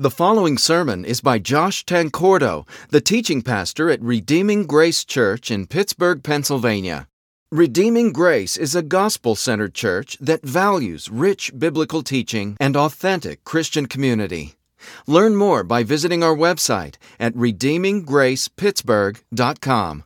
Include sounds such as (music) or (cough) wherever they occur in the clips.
The following sermon is by Josh Tancordo, the teaching pastor at Redeeming Grace Church in Pittsburgh, Pennsylvania. Redeeming Grace is a gospel centered church that values rich biblical teaching and authentic Christian community. Learn more by visiting our website at redeeminggracepittsburgh.com.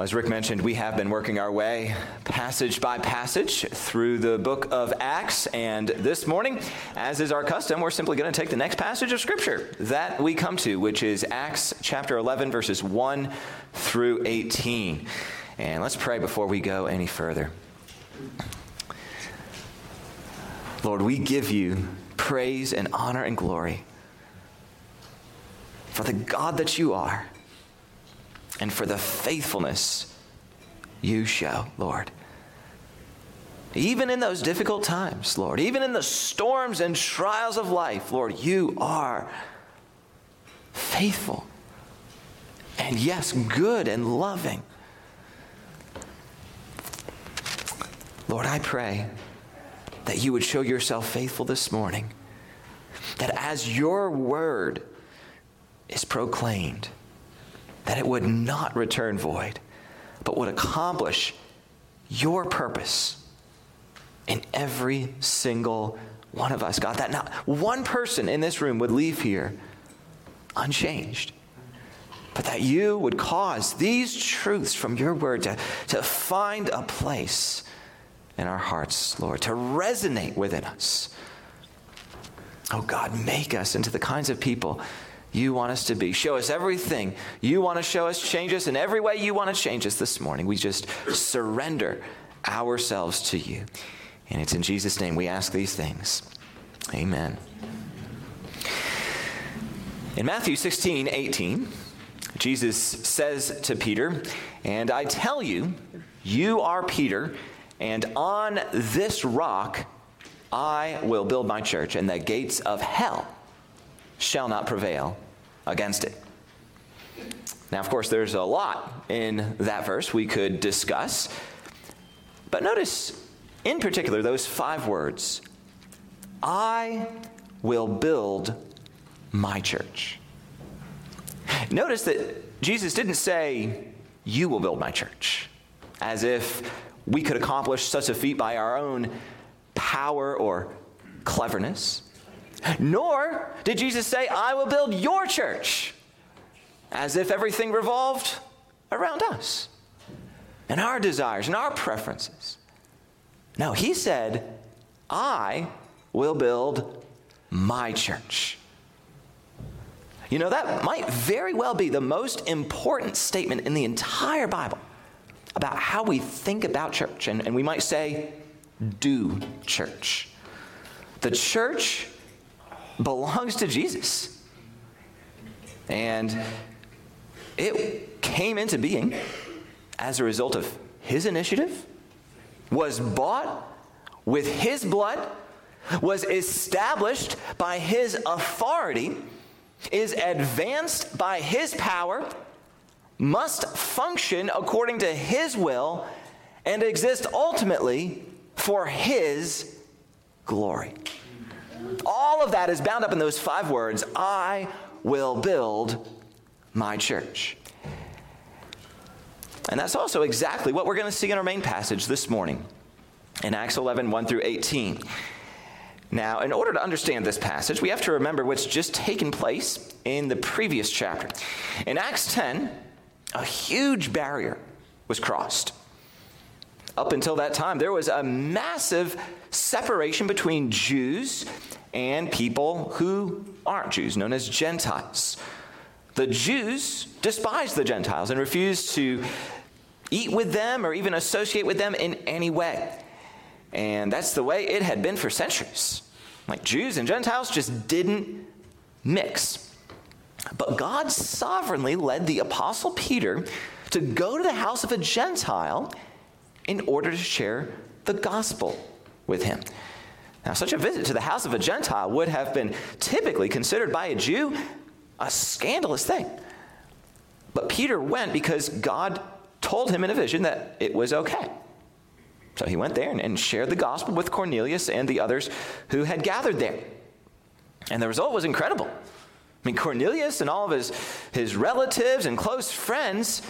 As Rick mentioned, we have been working our way passage by passage through the book of Acts. And this morning, as is our custom, we're simply going to take the next passage of Scripture that we come to, which is Acts chapter 11, verses 1 through 18. And let's pray before we go any further. Lord, we give you praise and honor and glory for the God that you are and for the faithfulness you show, Lord. Even in those difficult times, Lord, even in the storms and trials of life, Lord, you are faithful and, yes, good and loving. Lord, I pray that you would show yourself faithful this morning, that as your word is proclaimed, that it would not return void, but would accomplish your purpose in every single one of us. God, that not one person in this room would leave here unchanged, but that you would cause these truths from your word to, to find a place in our hearts, Lord, to resonate within us. Oh God, make us into the kinds of people you want us to be. Show us everything you want to show us. Change us in every way you want to change us this morning. We just surrender ourselves to you. And it's in Jesus' name we ask these things. Amen. In Matthew 16, 18, Jesus says to Peter, And I tell you, you are Peter, and on this rock I will build my church, and the gates of hell shall not prevail against it. Now, of course, there's a lot in that verse we could discuss, but notice in particular those five words I will build my church. Notice that Jesus didn't say, You will build my church, as if we could accomplish such a feat by our own power or cleverness. Nor did Jesus say, I will build your church, as if everything revolved around us and our desires and our preferences. No, he said, I will build my church. You know, that might very well be the most important statement in the entire Bible about how we think about church. And, and we might say, do church. The church belongs to Jesus. And it came into being as a result of his initiative, was bought with his blood, was established by his authority, is advanced by his power, must function according to his will, and exist ultimately for his glory. All of that is bound up in those five words I will build my church. And that's also exactly what we're going to see in our main passage this morning in Acts 11 1 through 18. Now, in order to understand this passage, we have to remember what's just taken place in the previous chapter. In Acts 10, a huge barrier was crossed. Up until that time, there was a massive separation between Jews and people who aren't Jews, known as Gentiles. The Jews despised the Gentiles and refused to eat with them or even associate with them in any way. And that's the way it had been for centuries. Like Jews and Gentiles just didn't mix. But God sovereignly led the Apostle Peter to go to the house of a Gentile in order to share the gospel with him. Now, such a visit to the house of a Gentile would have been typically considered by a Jew a scandalous thing. But Peter went because God told him in a vision that it was okay. So he went there and, shared the gospel with Cornelius and the others who had gathered there. And the result was incredible. I mean, Cornelius and all of his, his relatives and close friends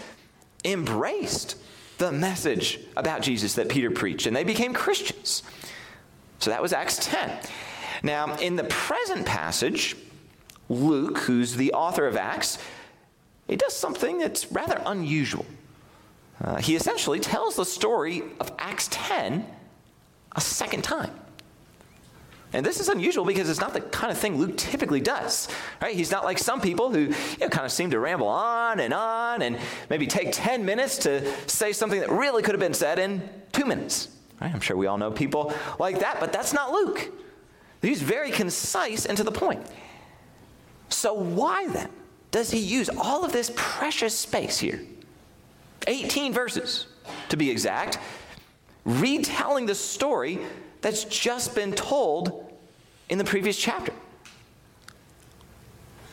embraced the message about Jesus that Peter preached, and they became Christians. So that was Acts 10. Now, in the present passage, Luke, who's the author of Acts, he does something that's rather unusual. Uh, he essentially tells the story of Acts 10 a second time. And this is unusual because it's not the kind of thing Luke typically does, right? He's not like some people who you know, kind of seem to ramble on and on and maybe take 10 minutes to say something that really could have been said in two minutes. Right? I'm sure we all know people like that, but that's not Luke. He's very concise and to the point. So, why then does he use all of this precious space here? 18 verses, to be exact, retelling the story that's just been told in the previous chapter?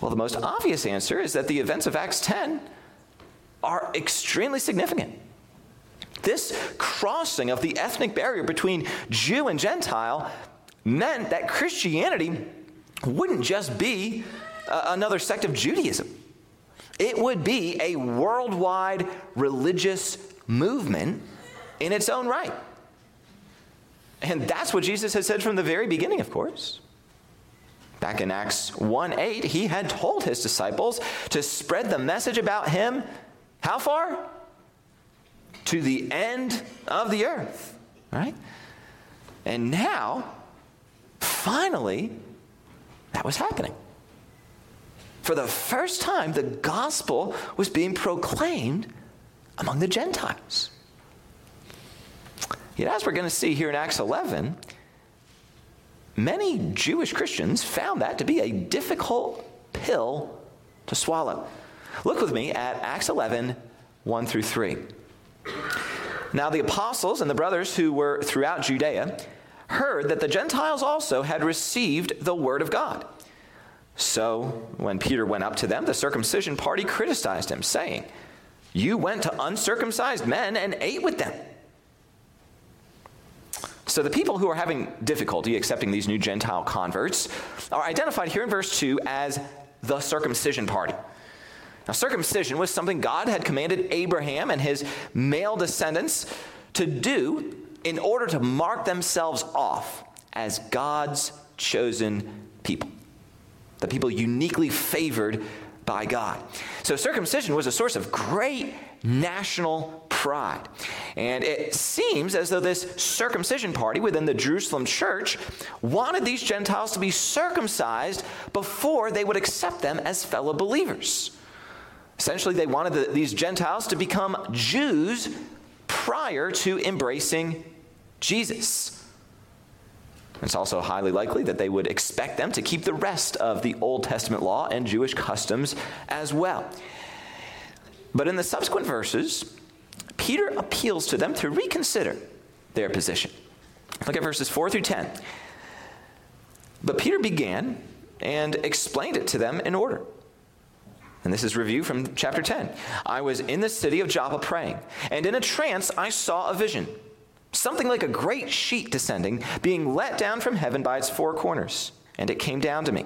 Well, the most obvious answer is that the events of Acts 10 are extremely significant. This crossing of the ethnic barrier between Jew and Gentile meant that Christianity wouldn't just be uh, another sect of Judaism. It would be a worldwide religious movement in its own right. And that's what Jesus had said from the very beginning, of course. Back in Acts 1 8, he had told his disciples to spread the message about him how far? To the end of the earth, right? And now, finally, that was happening. For the first time, the gospel was being proclaimed among the Gentiles. Yet, as we're going to see here in Acts 11, many Jewish Christians found that to be a difficult pill to swallow. Look with me at Acts 11, 1 through 3. Now, the apostles and the brothers who were throughout Judea heard that the Gentiles also had received the word of God. So, when Peter went up to them, the circumcision party criticized him, saying, You went to uncircumcised men and ate with them. So the people who are having difficulty accepting these new Gentile converts are identified here in verse 2 as the circumcision party. Now, circumcision was something God had commanded Abraham and his male descendants to do in order to mark themselves off as God's chosen people, the people uniquely favored by God. So, circumcision was a source of great national pride. And it seems as though this circumcision party within the Jerusalem church wanted these Gentiles to be circumcised before they would accept them as fellow believers. Essentially, they wanted the, these Gentiles to become Jews prior to embracing Jesus. It's also highly likely that they would expect them to keep the rest of the Old Testament law and Jewish customs as well. But in the subsequent verses, Peter appeals to them to reconsider their position. Look at verses 4 through 10. But Peter began and explained it to them in order. And this is review from chapter 10. I was in the city of Joppa praying, and in a trance I saw a vision. Something like a great sheet descending, being let down from heaven by its four corners. And it came down to me.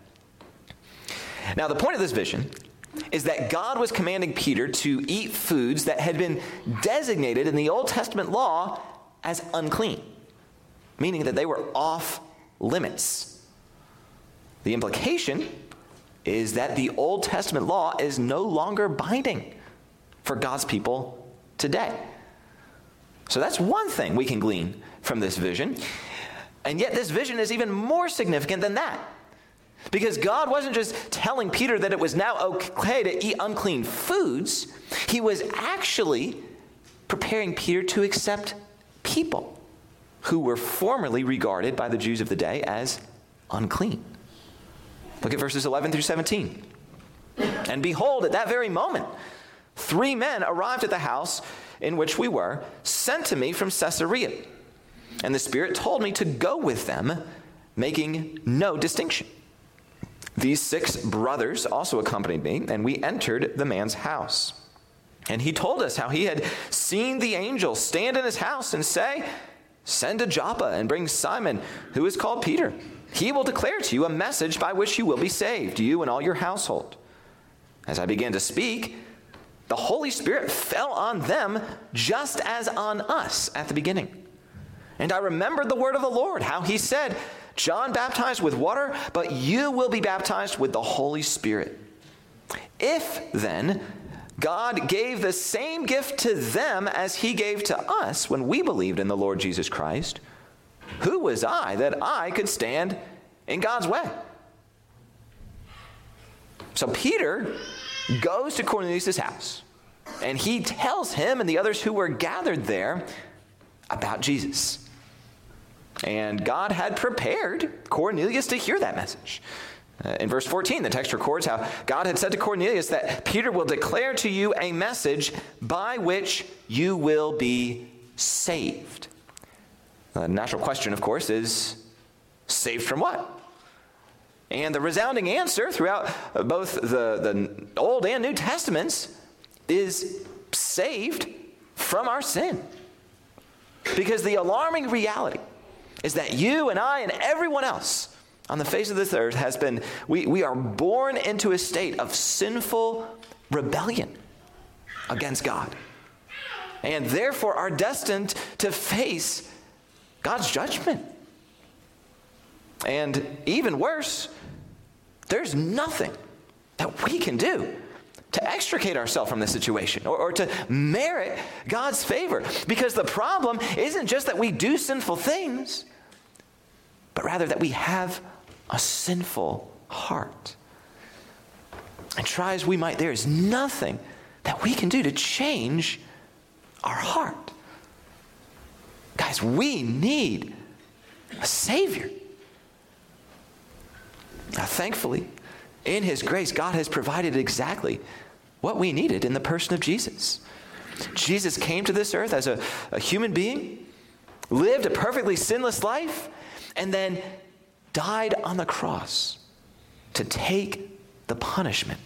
Now, the point of this vision is that God was commanding Peter to eat foods that had been designated in the Old Testament law as unclean, meaning that they were off limits. The implication is that the Old Testament law is no longer binding for God's people today. So that's one thing we can glean from this vision. And yet, this vision is even more significant than that. Because God wasn't just telling Peter that it was now okay to eat unclean foods, He was actually preparing Peter to accept people who were formerly regarded by the Jews of the day as unclean. Look at verses 11 through 17. And behold, at that very moment, three men arrived at the house in which we were, sent to me from Caesarea. And the Spirit told me to go with them, making no distinction. These six brothers also accompanied me, and we entered the man's house. And he told us how he had seen the angel stand in his house and say, Send to Joppa and bring Simon, who is called Peter. He will declare to you a message by which you will be saved, you and all your household. As I began to speak, the Holy Spirit fell on them just as on us at the beginning. And I remembered the word of the Lord, how he said, John baptized with water, but you will be baptized with the Holy Spirit. If then God gave the same gift to them as he gave to us when we believed in the Lord Jesus Christ, who was I that I could stand in God's way? So Peter goes to Cornelius' house and he tells him and the others who were gathered there about Jesus. And God had prepared Cornelius to hear that message. Uh, in verse 14, the text records how God had said to Cornelius that Peter will declare to you a message by which you will be saved. The natural question, of course, is saved from what? And the resounding answer throughout both the, the Old and New Testaments is saved from our sin. Because the alarming reality is that you and I and everyone else on the face of this earth has been, we, we are born into a state of sinful rebellion against God. And therefore are destined to face God's judgment. And even worse, there's nothing that we can do to extricate ourselves from this situation or, or, to merit God's favor. Because the problem isn't just that we do sinful things, but rather that we have a sinful heart. And try as we might, there is nothing that we can do to change our heart. Guys, we need a Savior. Now, thankfully, in His grace, God has provided exactly what we needed in the person of Jesus. Jesus came to this earth as a, a human being, lived a perfectly sinless life, and then died on the cross to take the punishment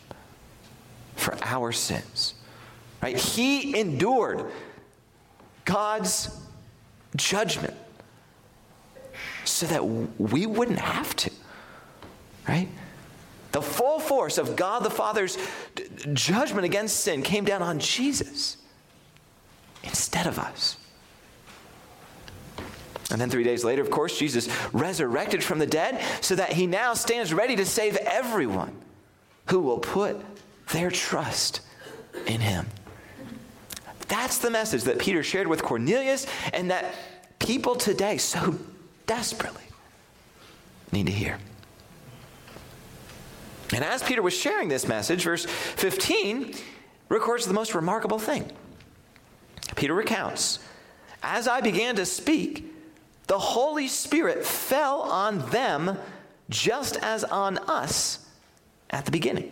for our sins. Right? He endured God's judgment so that we wouldn't have to. Right? The full force of God the Father's judgment against sin came down on Jesus instead of us. And then three days later, of course, Jesus resurrected from the dead so that he now stands ready to save everyone who will put their trust in him. That's the message that Peter shared with Cornelius and that people today so desperately need to hear. And as Peter was sharing this message, verse 15 records the most remarkable thing. Peter recounts, As I began to speak, the Holy Spirit fell on them just as on us at the beginning.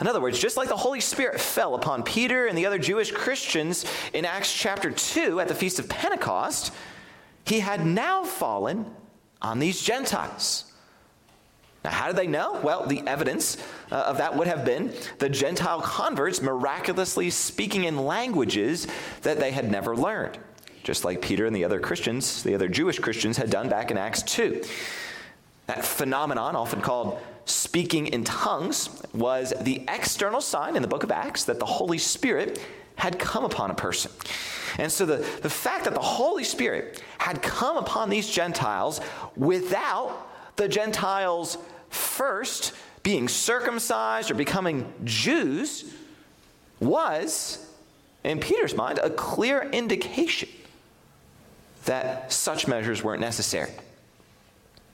In other words, just like the Holy Spirit fell upon Peter and the other Jewish Christians in Acts chapter 2 at the Feast of Pentecost, he had now fallen on these Gentiles. Now, how did they know? Well, the evidence uh, of that would have been the Gentile converts miraculously speaking in languages that they had never learned, just like Peter and the other Christians, the other Jewish Christians, had done back in Acts 2. That phenomenon, often called speaking in tongues, was the external sign in the book of Acts that the Holy Spirit had come upon a person. And so the, the fact that the Holy Spirit had come upon these Gentiles without the Gentiles first being circumcised or becoming Jews was, in Peter's mind, a clear indication that such measures weren't necessary.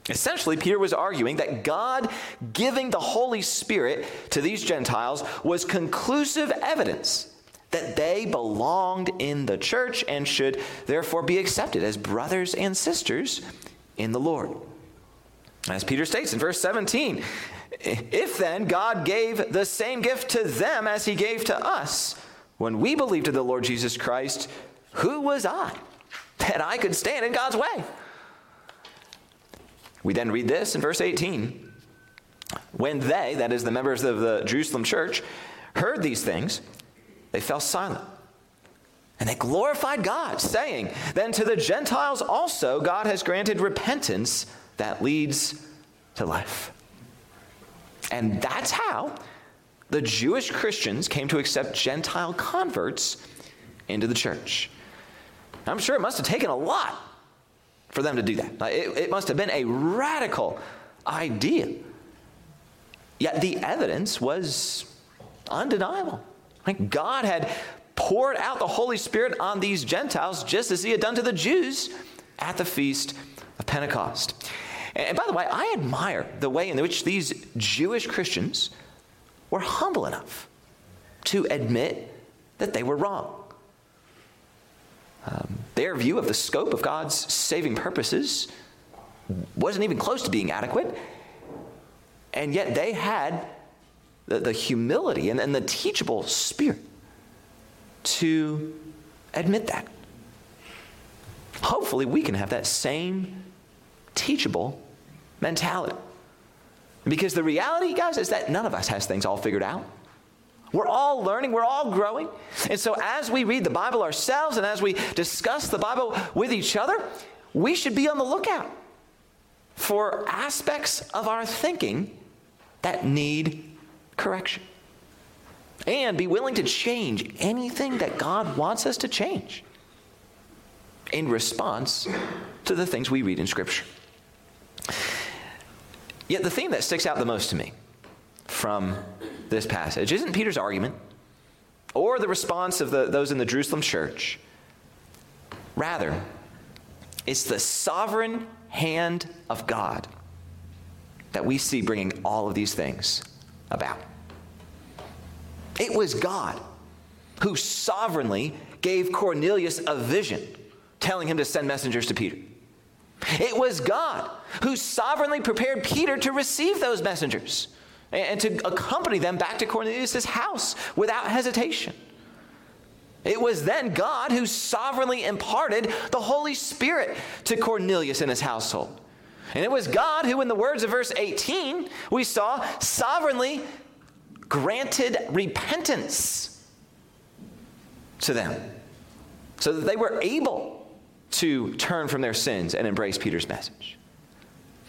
Essentially, Peter was arguing that God giving the Holy Spirit to these Gentiles was conclusive evidence that they belonged in the church and should therefore be accepted as brothers and sisters in the Lord. As Peter states in verse 17, if then God gave the same gift to them as he gave to us when we believed in the Lord Jesus Christ, who was I that I could stand in God's way? We then read this in verse 18. When they, that is the members of the Jerusalem church, heard these things, they fell silent. And they glorified God, saying, Then to the Gentiles also God has granted repentance that leads to life. And that's how the Jewish Christians came to accept Gentile converts into the church. I'm sure it must have taken a lot for them to do that. It, it must have been a radical idea. Yet the evidence was undeniable. Like God had poured out the Holy Spirit on these Gentiles just as he had done to the Jews at the feast of Pentecost. And by the way, I admire the way in which these Jewish Christians were humble enough to admit that they were wrong. Um, their view of the scope of God's saving purposes wasn't even close to being adequate. And yet they had the, the humility and, and the teachable spirit to admit that. Hopefully, we can have that same teachable mentality. Because the reality, guys, is that none of us has things all figured out. We're all learning, we're all growing. And so, as we read the Bible ourselves and as we discuss the Bible with each other, we should be on the lookout for aspects of our thinking that need correction. And be willing to change anything that God wants us to change in response to the things we read in Scripture. Yet the theme that sticks out the most to me from this passage isn't Peter's argument or the response of the, those in the Jerusalem church. Rather, it's the sovereign hand of God that we see bringing all of these things about. It was God who sovereignly gave Cornelius a vision, telling him to send messengers to Peter. It was God who sovereignly prepared Peter to receive those messengers and to accompany them back to Cornelius' house without hesitation. It was then God who sovereignly imparted the Holy Spirit to Cornelius and his household. And it was God who, in the words of verse 18, we saw sovereignly granted repentance to them so that they were able to turn from their sins and embrace Peter's message.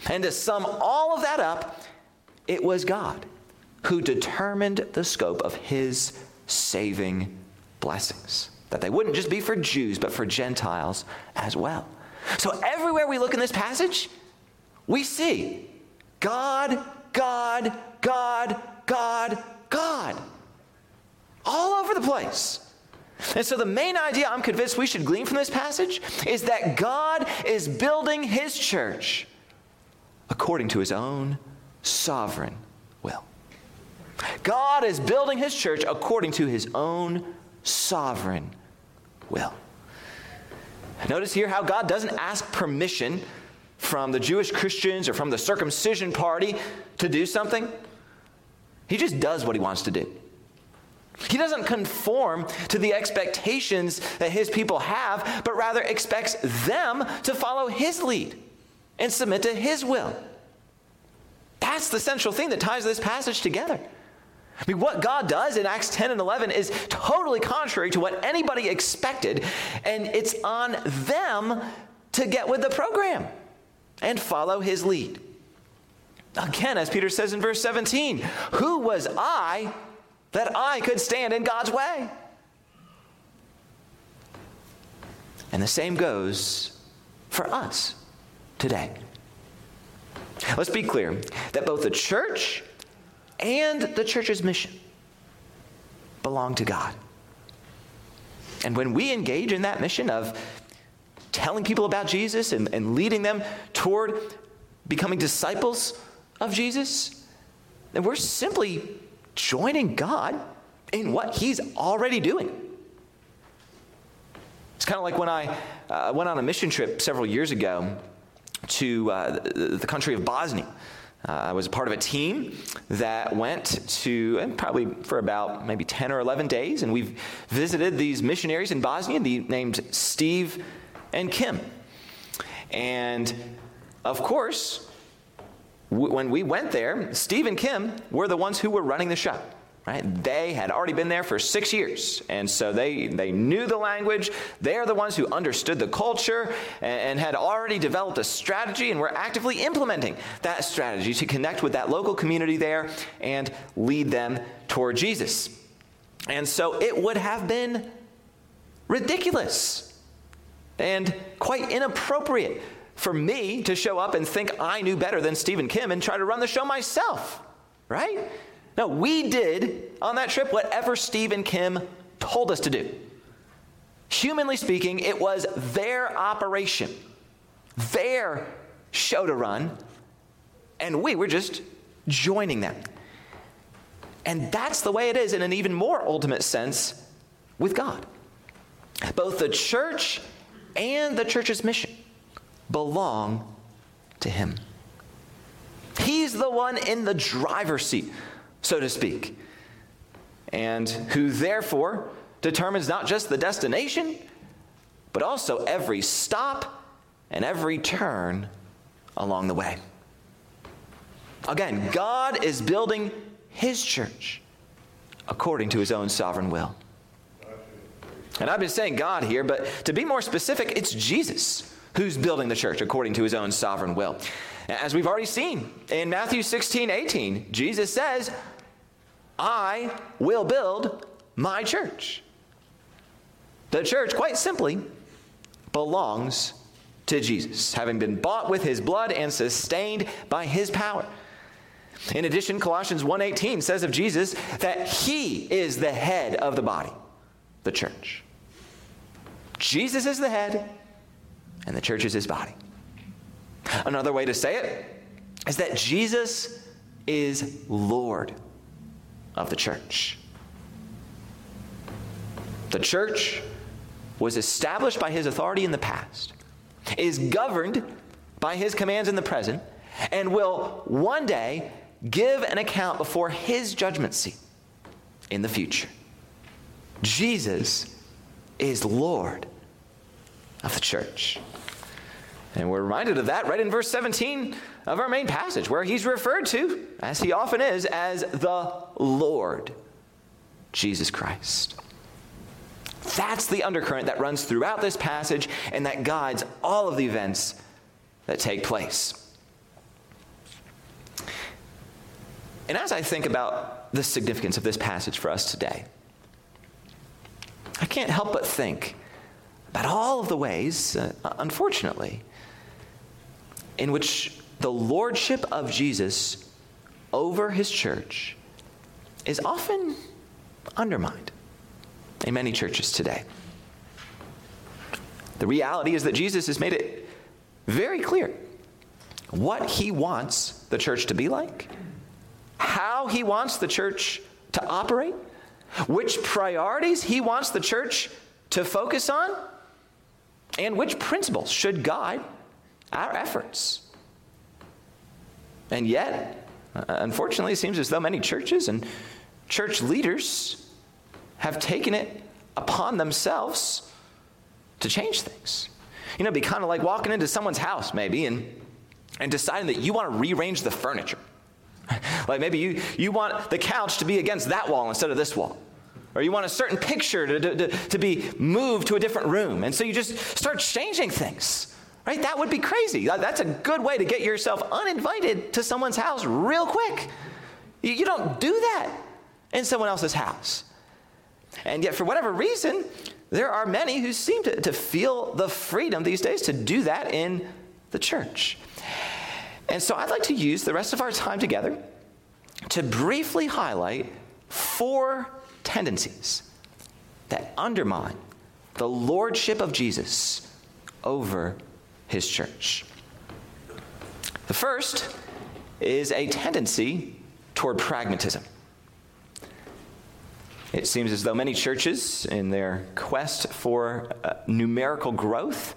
And to sum all of that up, it was God who determined the scope of his saving blessings. That they wouldn't just be for Jews, but for Gentiles as well. So everywhere we look in this passage, we see God, God, God, God, God. All over the place. And so, the main idea I'm convinced we should glean from this passage is that God is building his church according to his own sovereign will. God is building his church according to his own sovereign will. Notice here how God doesn't ask permission from the Jewish Christians or from the circumcision party to do something. He just does what he wants to do. He doesn't conform to the expectations that his people have, but rather expects them to follow his lead and submit to his will. That's the central thing that ties this passage together. I mean, what God does in Acts 10 and 11 is totally contrary to what anybody expected, and it's on them to get with the program and follow his lead. Again, as Peter says in verse 17, who was I that I could stand in God's way? And the same goes for us today. Let's be clear that both the church and the church's mission belong to God. And when we engage in that mission of telling people about Jesus and, and leading them toward becoming disciples of Jesus, then we're simply joining God in what He's already doing. It's kind of like when I uh, went on a mission trip several years ago to uh, the country of Bosnia. Uh, I was a part of a team that went to, and probably for about maybe 10 or 11 days, and we've visited these missionaries in Bosnia named Steve and Kim. And of course, when we went there, Steve and Kim were the ones who were running the show right? They had already been there for six years, and so they, they knew the language. They are the ones who understood the culture and, and, had already developed a strategy, and were actively implementing that strategy to connect with that local community there and lead them toward Jesus. And so it would have been ridiculous and quite inappropriate for me to show up and think I knew better than Steve and Kim and try to run the show myself, right? No, we did on that trip whatever Steve and Kim told us to do. Humanly speaking, it was their operation, their show to run, and we were just joining them. And that's the way it is in an even more ultimate sense with God. Both the church and the church's mission belong to Him. He's the one in the driver's seat so to speak, and who therefore determines not just the destination, but also every stop and every turn along the way. Again, God is building his church according to his own sovereign will. And I've been saying God here, but to be more specific, it's Jesus who's building the church according to his own sovereign will. As we've already seen in Matthew 16, 18, Jesus says, I will build my church. The church, quite simply, belongs to Jesus, having been bought with his blood and sustained by his power. In addition, Colossians 1:18 says of Jesus that he is the head of the body, the church. Jesus is the head, and the church is his body. Another way to say it is that Jesus is Lord of the church. The church was established by his authority in the past, is governed by his commands in the present, and will one day give an account before his judgment seat in the future. Jesus is Lord of the church. And we're reminded of that right in verse 17 of our main passage, where he's referred to, as he often is, as the Lord Jesus Christ. That's the undercurrent that runs throughout this passage and that guides all of the events that take place. And as I think about the significance of this passage for us today, I can't help but think about all of the ways, uh, unfortunately, in which the lordship of Jesus over his church is often undermined in many churches today. The reality is that Jesus has made it very clear what he wants the church to be like, how he wants the church to operate, which priorities he wants the church to focus on, and which principles should guide our efforts. And yet, uh, unfortunately, it seems as though many churches and church leaders have taken it upon themselves to change things. You know, it'd be kind of like walking into someone's house, maybe, and, and deciding that you want to rearrange the furniture. (laughs) like maybe you, you want the couch to be against that wall instead of this wall. Or you want a certain picture to, to, to be moved to a different room. And so you just start changing things. Right? That would be crazy. That's a good way to get yourself uninvited to someone's house real quick. You don't do that in someone else's house. And yet, for whatever reason, there are many who seem to, to feel the freedom these days to do that in the church. And so I'd like to use the rest of our time together to briefly highlight four tendencies that undermine the lordship of Jesus over his church. The first is a tendency toward pragmatism. It seems as though many churches, in their quest for uh, numerical growth,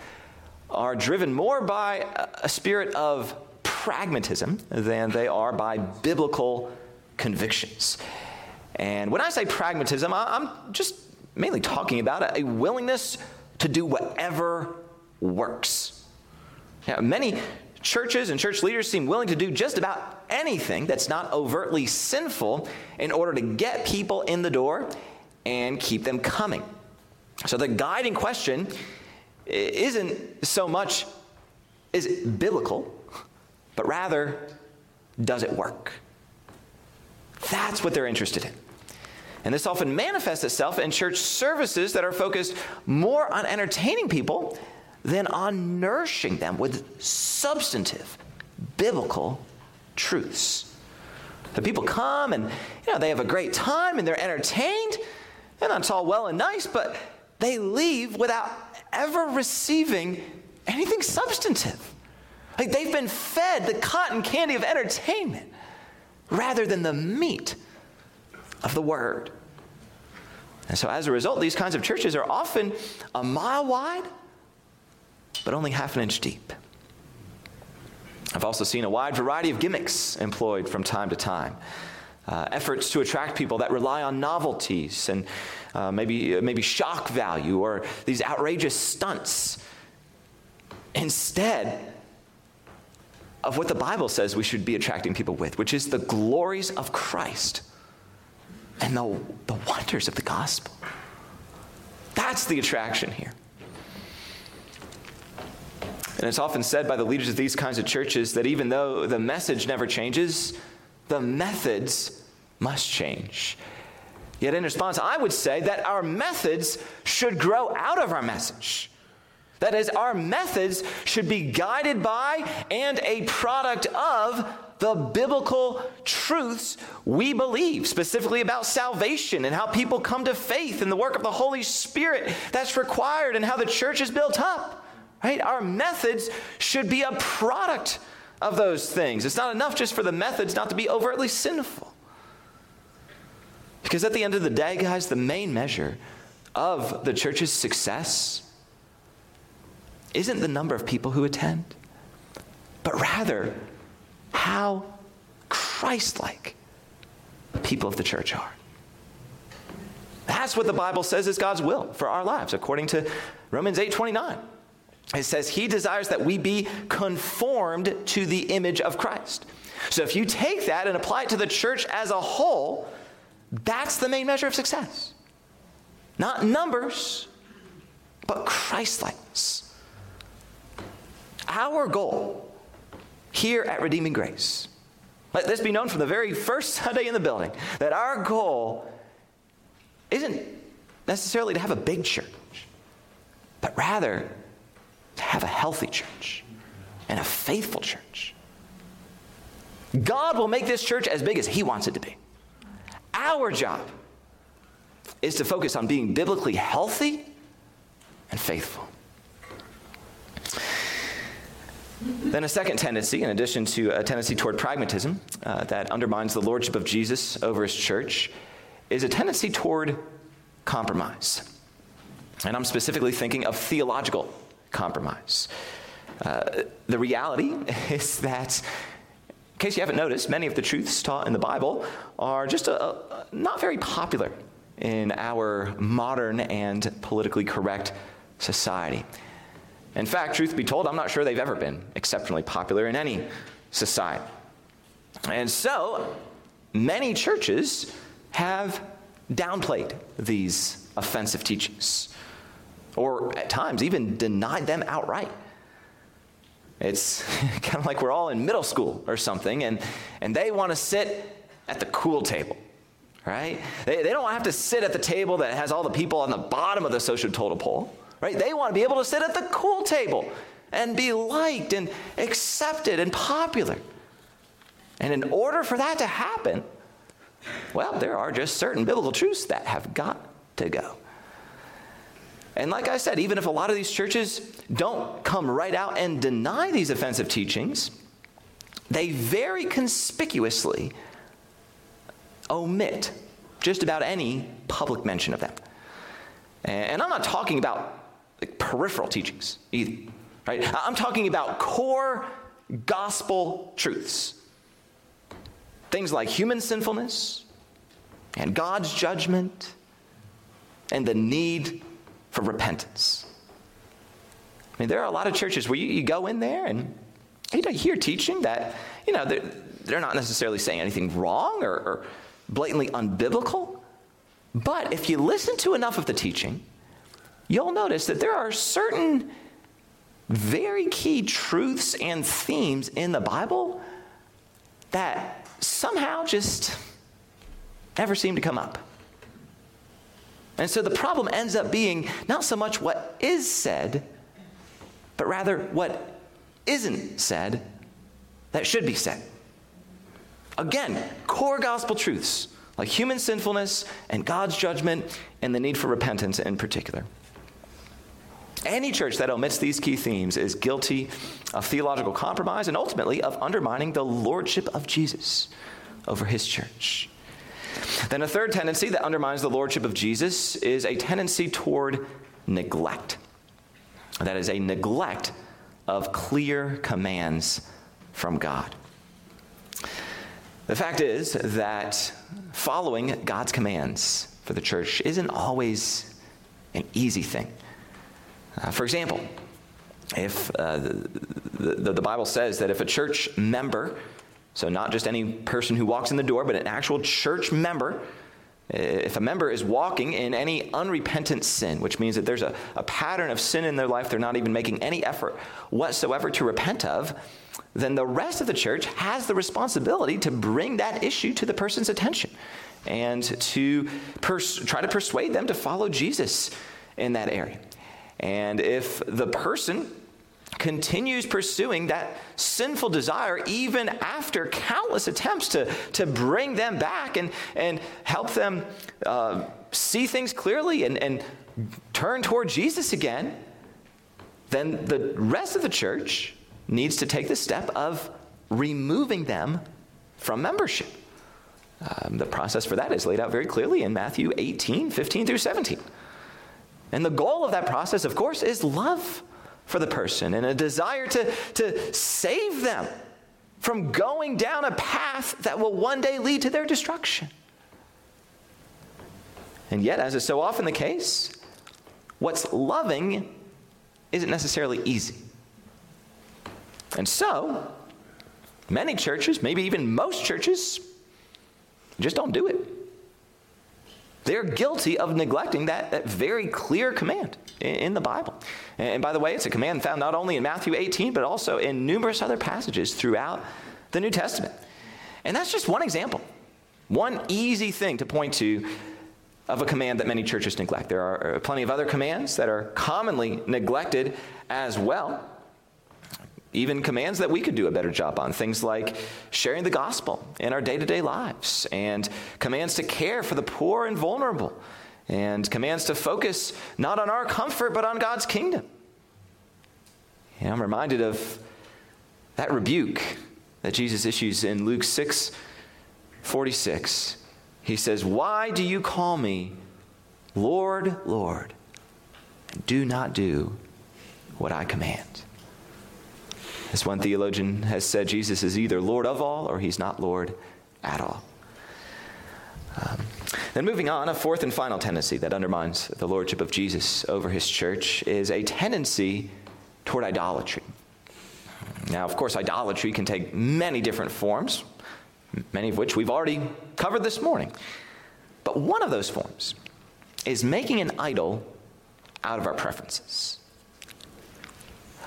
are driven more by a spirit of pragmatism than they are by biblical convictions. And when I say pragmatism, I'm just mainly talking about a willingness to do whatever works. Now, many churches and church leaders seem willing to do just about anything that's not overtly sinful in order to get people in the door and keep them coming. So the guiding question isn't so much is it biblical, but rather does it work? That's what they're interested in. And this often manifests itself in church services that are focused more on entertaining people than on nourishing them with substantive biblical truths. The people come and you know they have a great time and they're entertained, and that's all well and nice, but they leave without ever receiving anything substantive. Like they've been fed the cotton candy of entertainment rather than the meat of the word. And so, as a result, these kinds of churches are often a mile wide, but only half an inch deep. I've also seen a wide variety of gimmicks employed from time to time. Uh, efforts to attract people that rely on novelties and uh, maybe, maybe shock value or these outrageous stunts instead of what the Bible says we should be attracting people with, which is the glories of Christ and the, the wonders of the gospel. That's the attraction here. And it's often said by the leaders of these kinds of churches that even though the message never changes, the methods must change. Yet, in response, I would say that our methods should grow out of our message. That is, our methods should be guided by and a product of the biblical truths we believe, specifically about salvation and how people come to faith and the work of the Holy Spirit that's required and how the church is built up. Right? Our methods should be a product of those things. It's not enough just for the methods not to be overtly sinful. Because at the end of the day, guys, the main measure of the church's success isn't the number of people who attend, but rather how Christ like the people of the church are. That's what the Bible says is God's will for our lives, according to Romans 8 29. It says, He desires that we be conformed to the image of Christ. So if you take that and apply it to the church as a whole, that's the main measure of success. Not numbers, but Christlikeness. Our goal here at Redeeming Grace. Let this be known from the very first (laughs) Sunday in the building that our goal isn't necessarily to have a big church, but rather to have a healthy church and a faithful church. God will make this church as big as He wants it to be. Our job is to focus on being biblically healthy and faithful. Then, a second tendency, in addition to a tendency toward pragmatism uh, that undermines the lordship of Jesus over his church, is a tendency toward compromise. And I'm specifically thinking of theological compromise. Uh, the reality (laughs) is that, in case you haven't noticed, many of the truths taught in the Bible are just a, a, not very popular in our modern and politically correct society. In fact, truth be told, I'm not sure they've ever been exceptionally popular in any society. And so, many churches have downplayed these offensive teachings, or at times even denied them outright. It's (laughs) kind of like we're all in middle school or something, and, and they want to sit at the cool table, right? They, they don't have to sit at the table that has all the people on the bottom of the social total pole right? They want to be able to sit at the cool table and be liked and accepted and popular. And in order for that to happen, well, there are just certain biblical truths that have got to go. And like I said, even if a lot of these churches don't come right out and deny these offensive teachings, they very conspicuously omit just about any public mention of them. And I'm not talking about like peripheral teachings either. Right? I'm talking about core gospel truths. Things like human sinfulness and God's judgment and the need for repentance. I mean, there are a lot of churches where you, you go in there and you know, hear teaching that, you know, they're, they're not necessarily saying anything wrong or, or blatantly unbiblical. But if you listen to enough of the teaching, you'll notice that there are certain very key truths and themes in the Bible that somehow just never seem to come up. And so the problem ends up being not so much what is said, but rather what isn't said that should be said. Again, core gospel truths like human sinfulness and God's judgment and the need for repentance in particular. Any church that omits these key themes is guilty of theological compromise and ultimately of undermining the lordship of Jesus over his church. Then, a third tendency that undermines the lordship of Jesus is a tendency toward neglect. That is, a neglect of clear commands from God. The fact is that following God's commands for the church isn't always an easy thing. Uh, for example, if uh, the, the, the Bible says that if a church member so, not just any person who walks in the door, but an actual church member. Eh, if a member is walking in any unrepentant sin, which means that there's a, a pattern of sin in their life they're not even making any effort whatsoever to repent of, then the rest of the church has the responsibility to bring that issue to the person's attention and to pers- try to persuade them to follow Jesus in that area. And if the person continues pursuing that sinful desire even after countless attempts to, to bring them back and, and help them uh, see things clearly and, and turn toward Jesus again, then the rest of the church needs to take the step of removing them from membership. Um, the process for that is laid out very clearly in Matthew 18, 15 through 17. And the goal of that process, of course, is love for the person and a desire to, to save them from going down a path that will one day lead to their destruction. And yet, as is so often the case, what's loving isn't necessarily easy. And so, many churches, maybe even most churches, just don't do it. They're guilty of neglecting that, that very clear command in, in the Bible. And by the way, it's a command found not only in Matthew 18, but also in numerous other passages throughout the New Testament. And that's just one example, one easy thing to point to of a command that many churches neglect. There are uh, plenty of other commands that are commonly neglected as well. Even commands that we could do a better job on, things like sharing the gospel in our day to day lives, and commands to care for the poor and vulnerable, and commands to focus not on our comfort, but on God's kingdom. And I'm reminded of that rebuke that Jesus issues in Luke 6 46. He says, Why do you call me Lord, Lord, do not do what I command? As one theologian has said, Jesus is either Lord of all or he's not Lord at all. Um, then, moving on, a fourth and final tendency that undermines the lordship of Jesus over his church is a tendency toward idolatry. Now, of course, idolatry can take many different forms, many of which we've already covered this morning. But one of those forms is making an idol out of our preferences.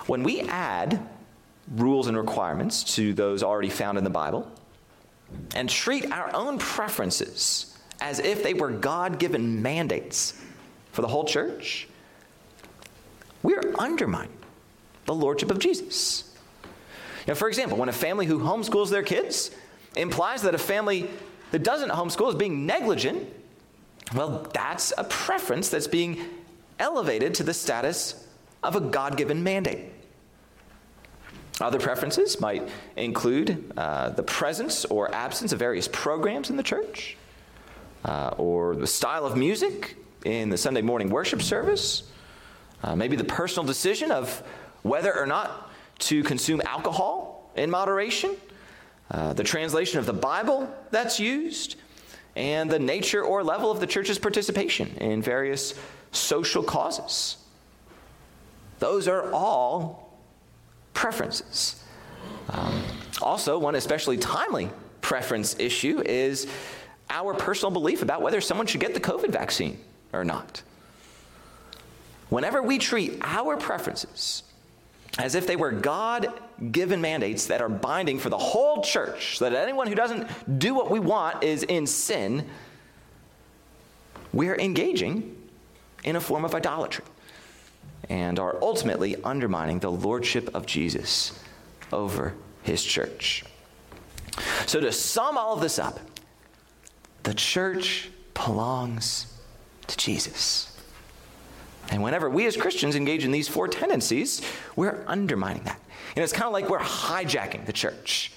When we add rules and requirements to those already found in the Bible and treat our own preferences as if they were God given mandates for the whole church, we're undermining the lordship of Jesus. Know, for example, when a family who homeschools their kids implies that a family that doesn't homeschool is being negligent, well, that's a preference that's being elevated to the status of a God given mandate. Other preferences might include uh, the presence or absence of various programs in the church, uh, or the style of music in the Sunday morning worship service, uh, maybe the personal decision of whether or not to consume alcohol in moderation, uh, the translation of the Bible that's used, and the nature or level of the church's participation in various social causes. Those are all preferences. Um, also, one especially timely preference issue is our personal belief about whether someone should get the COVID vaccine or not. Whenever we treat our preferences as if they were God given mandates that are binding for the whole church, so that anyone who doesn't do what we want is in sin, we're engaging in a form of idolatry and are ultimately undermining the lordship of Jesus over his church. So, to sum all of this up, the church belongs to Jesus. And whenever we as Christians engage in these four tendencies, we're undermining that. And it's kind of like we're hijacking the church.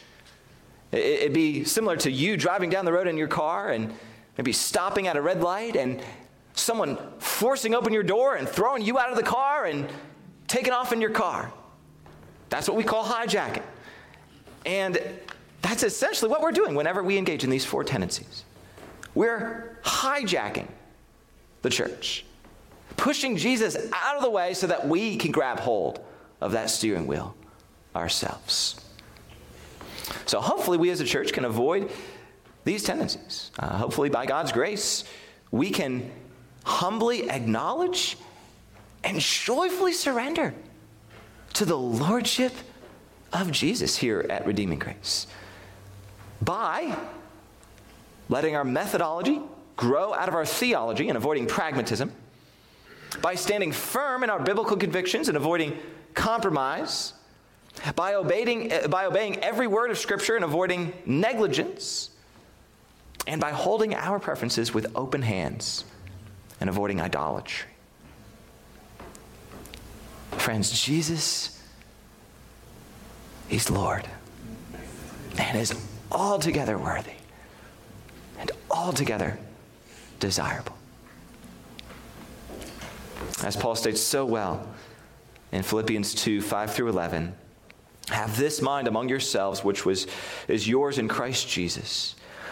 It'd be similar to you driving down the road in your car and maybe stopping at a red light and someone forcing open your door and throwing you out of the car and taking off in your car. That's what we call hijacking. And that's essentially what we're doing whenever we engage in these four tendencies. We're hijacking the church, pushing Jesus out of the way so that we can grab hold of that steering wheel ourselves. So, hopefully, we as a church can avoid these tendencies. Uh, hopefully, by God's grace, we can humbly acknowledge and joyfully surrender to the Lordship of Jesus here at Redeeming Grace. By letting our methodology grow out of our theology and avoiding pragmatism, by standing firm in our biblical convictions and avoiding compromise, by obeying, by obeying every word of Scripture and avoiding negligence, and by holding our preferences with open hands and avoiding idolatry. Friends, Jesus, He's Lord and is altogether worthy and altogether desirable. As Paul states so well in Philippians 2 5 through 11, have this mind among yourselves, which was, is yours in Christ Jesus,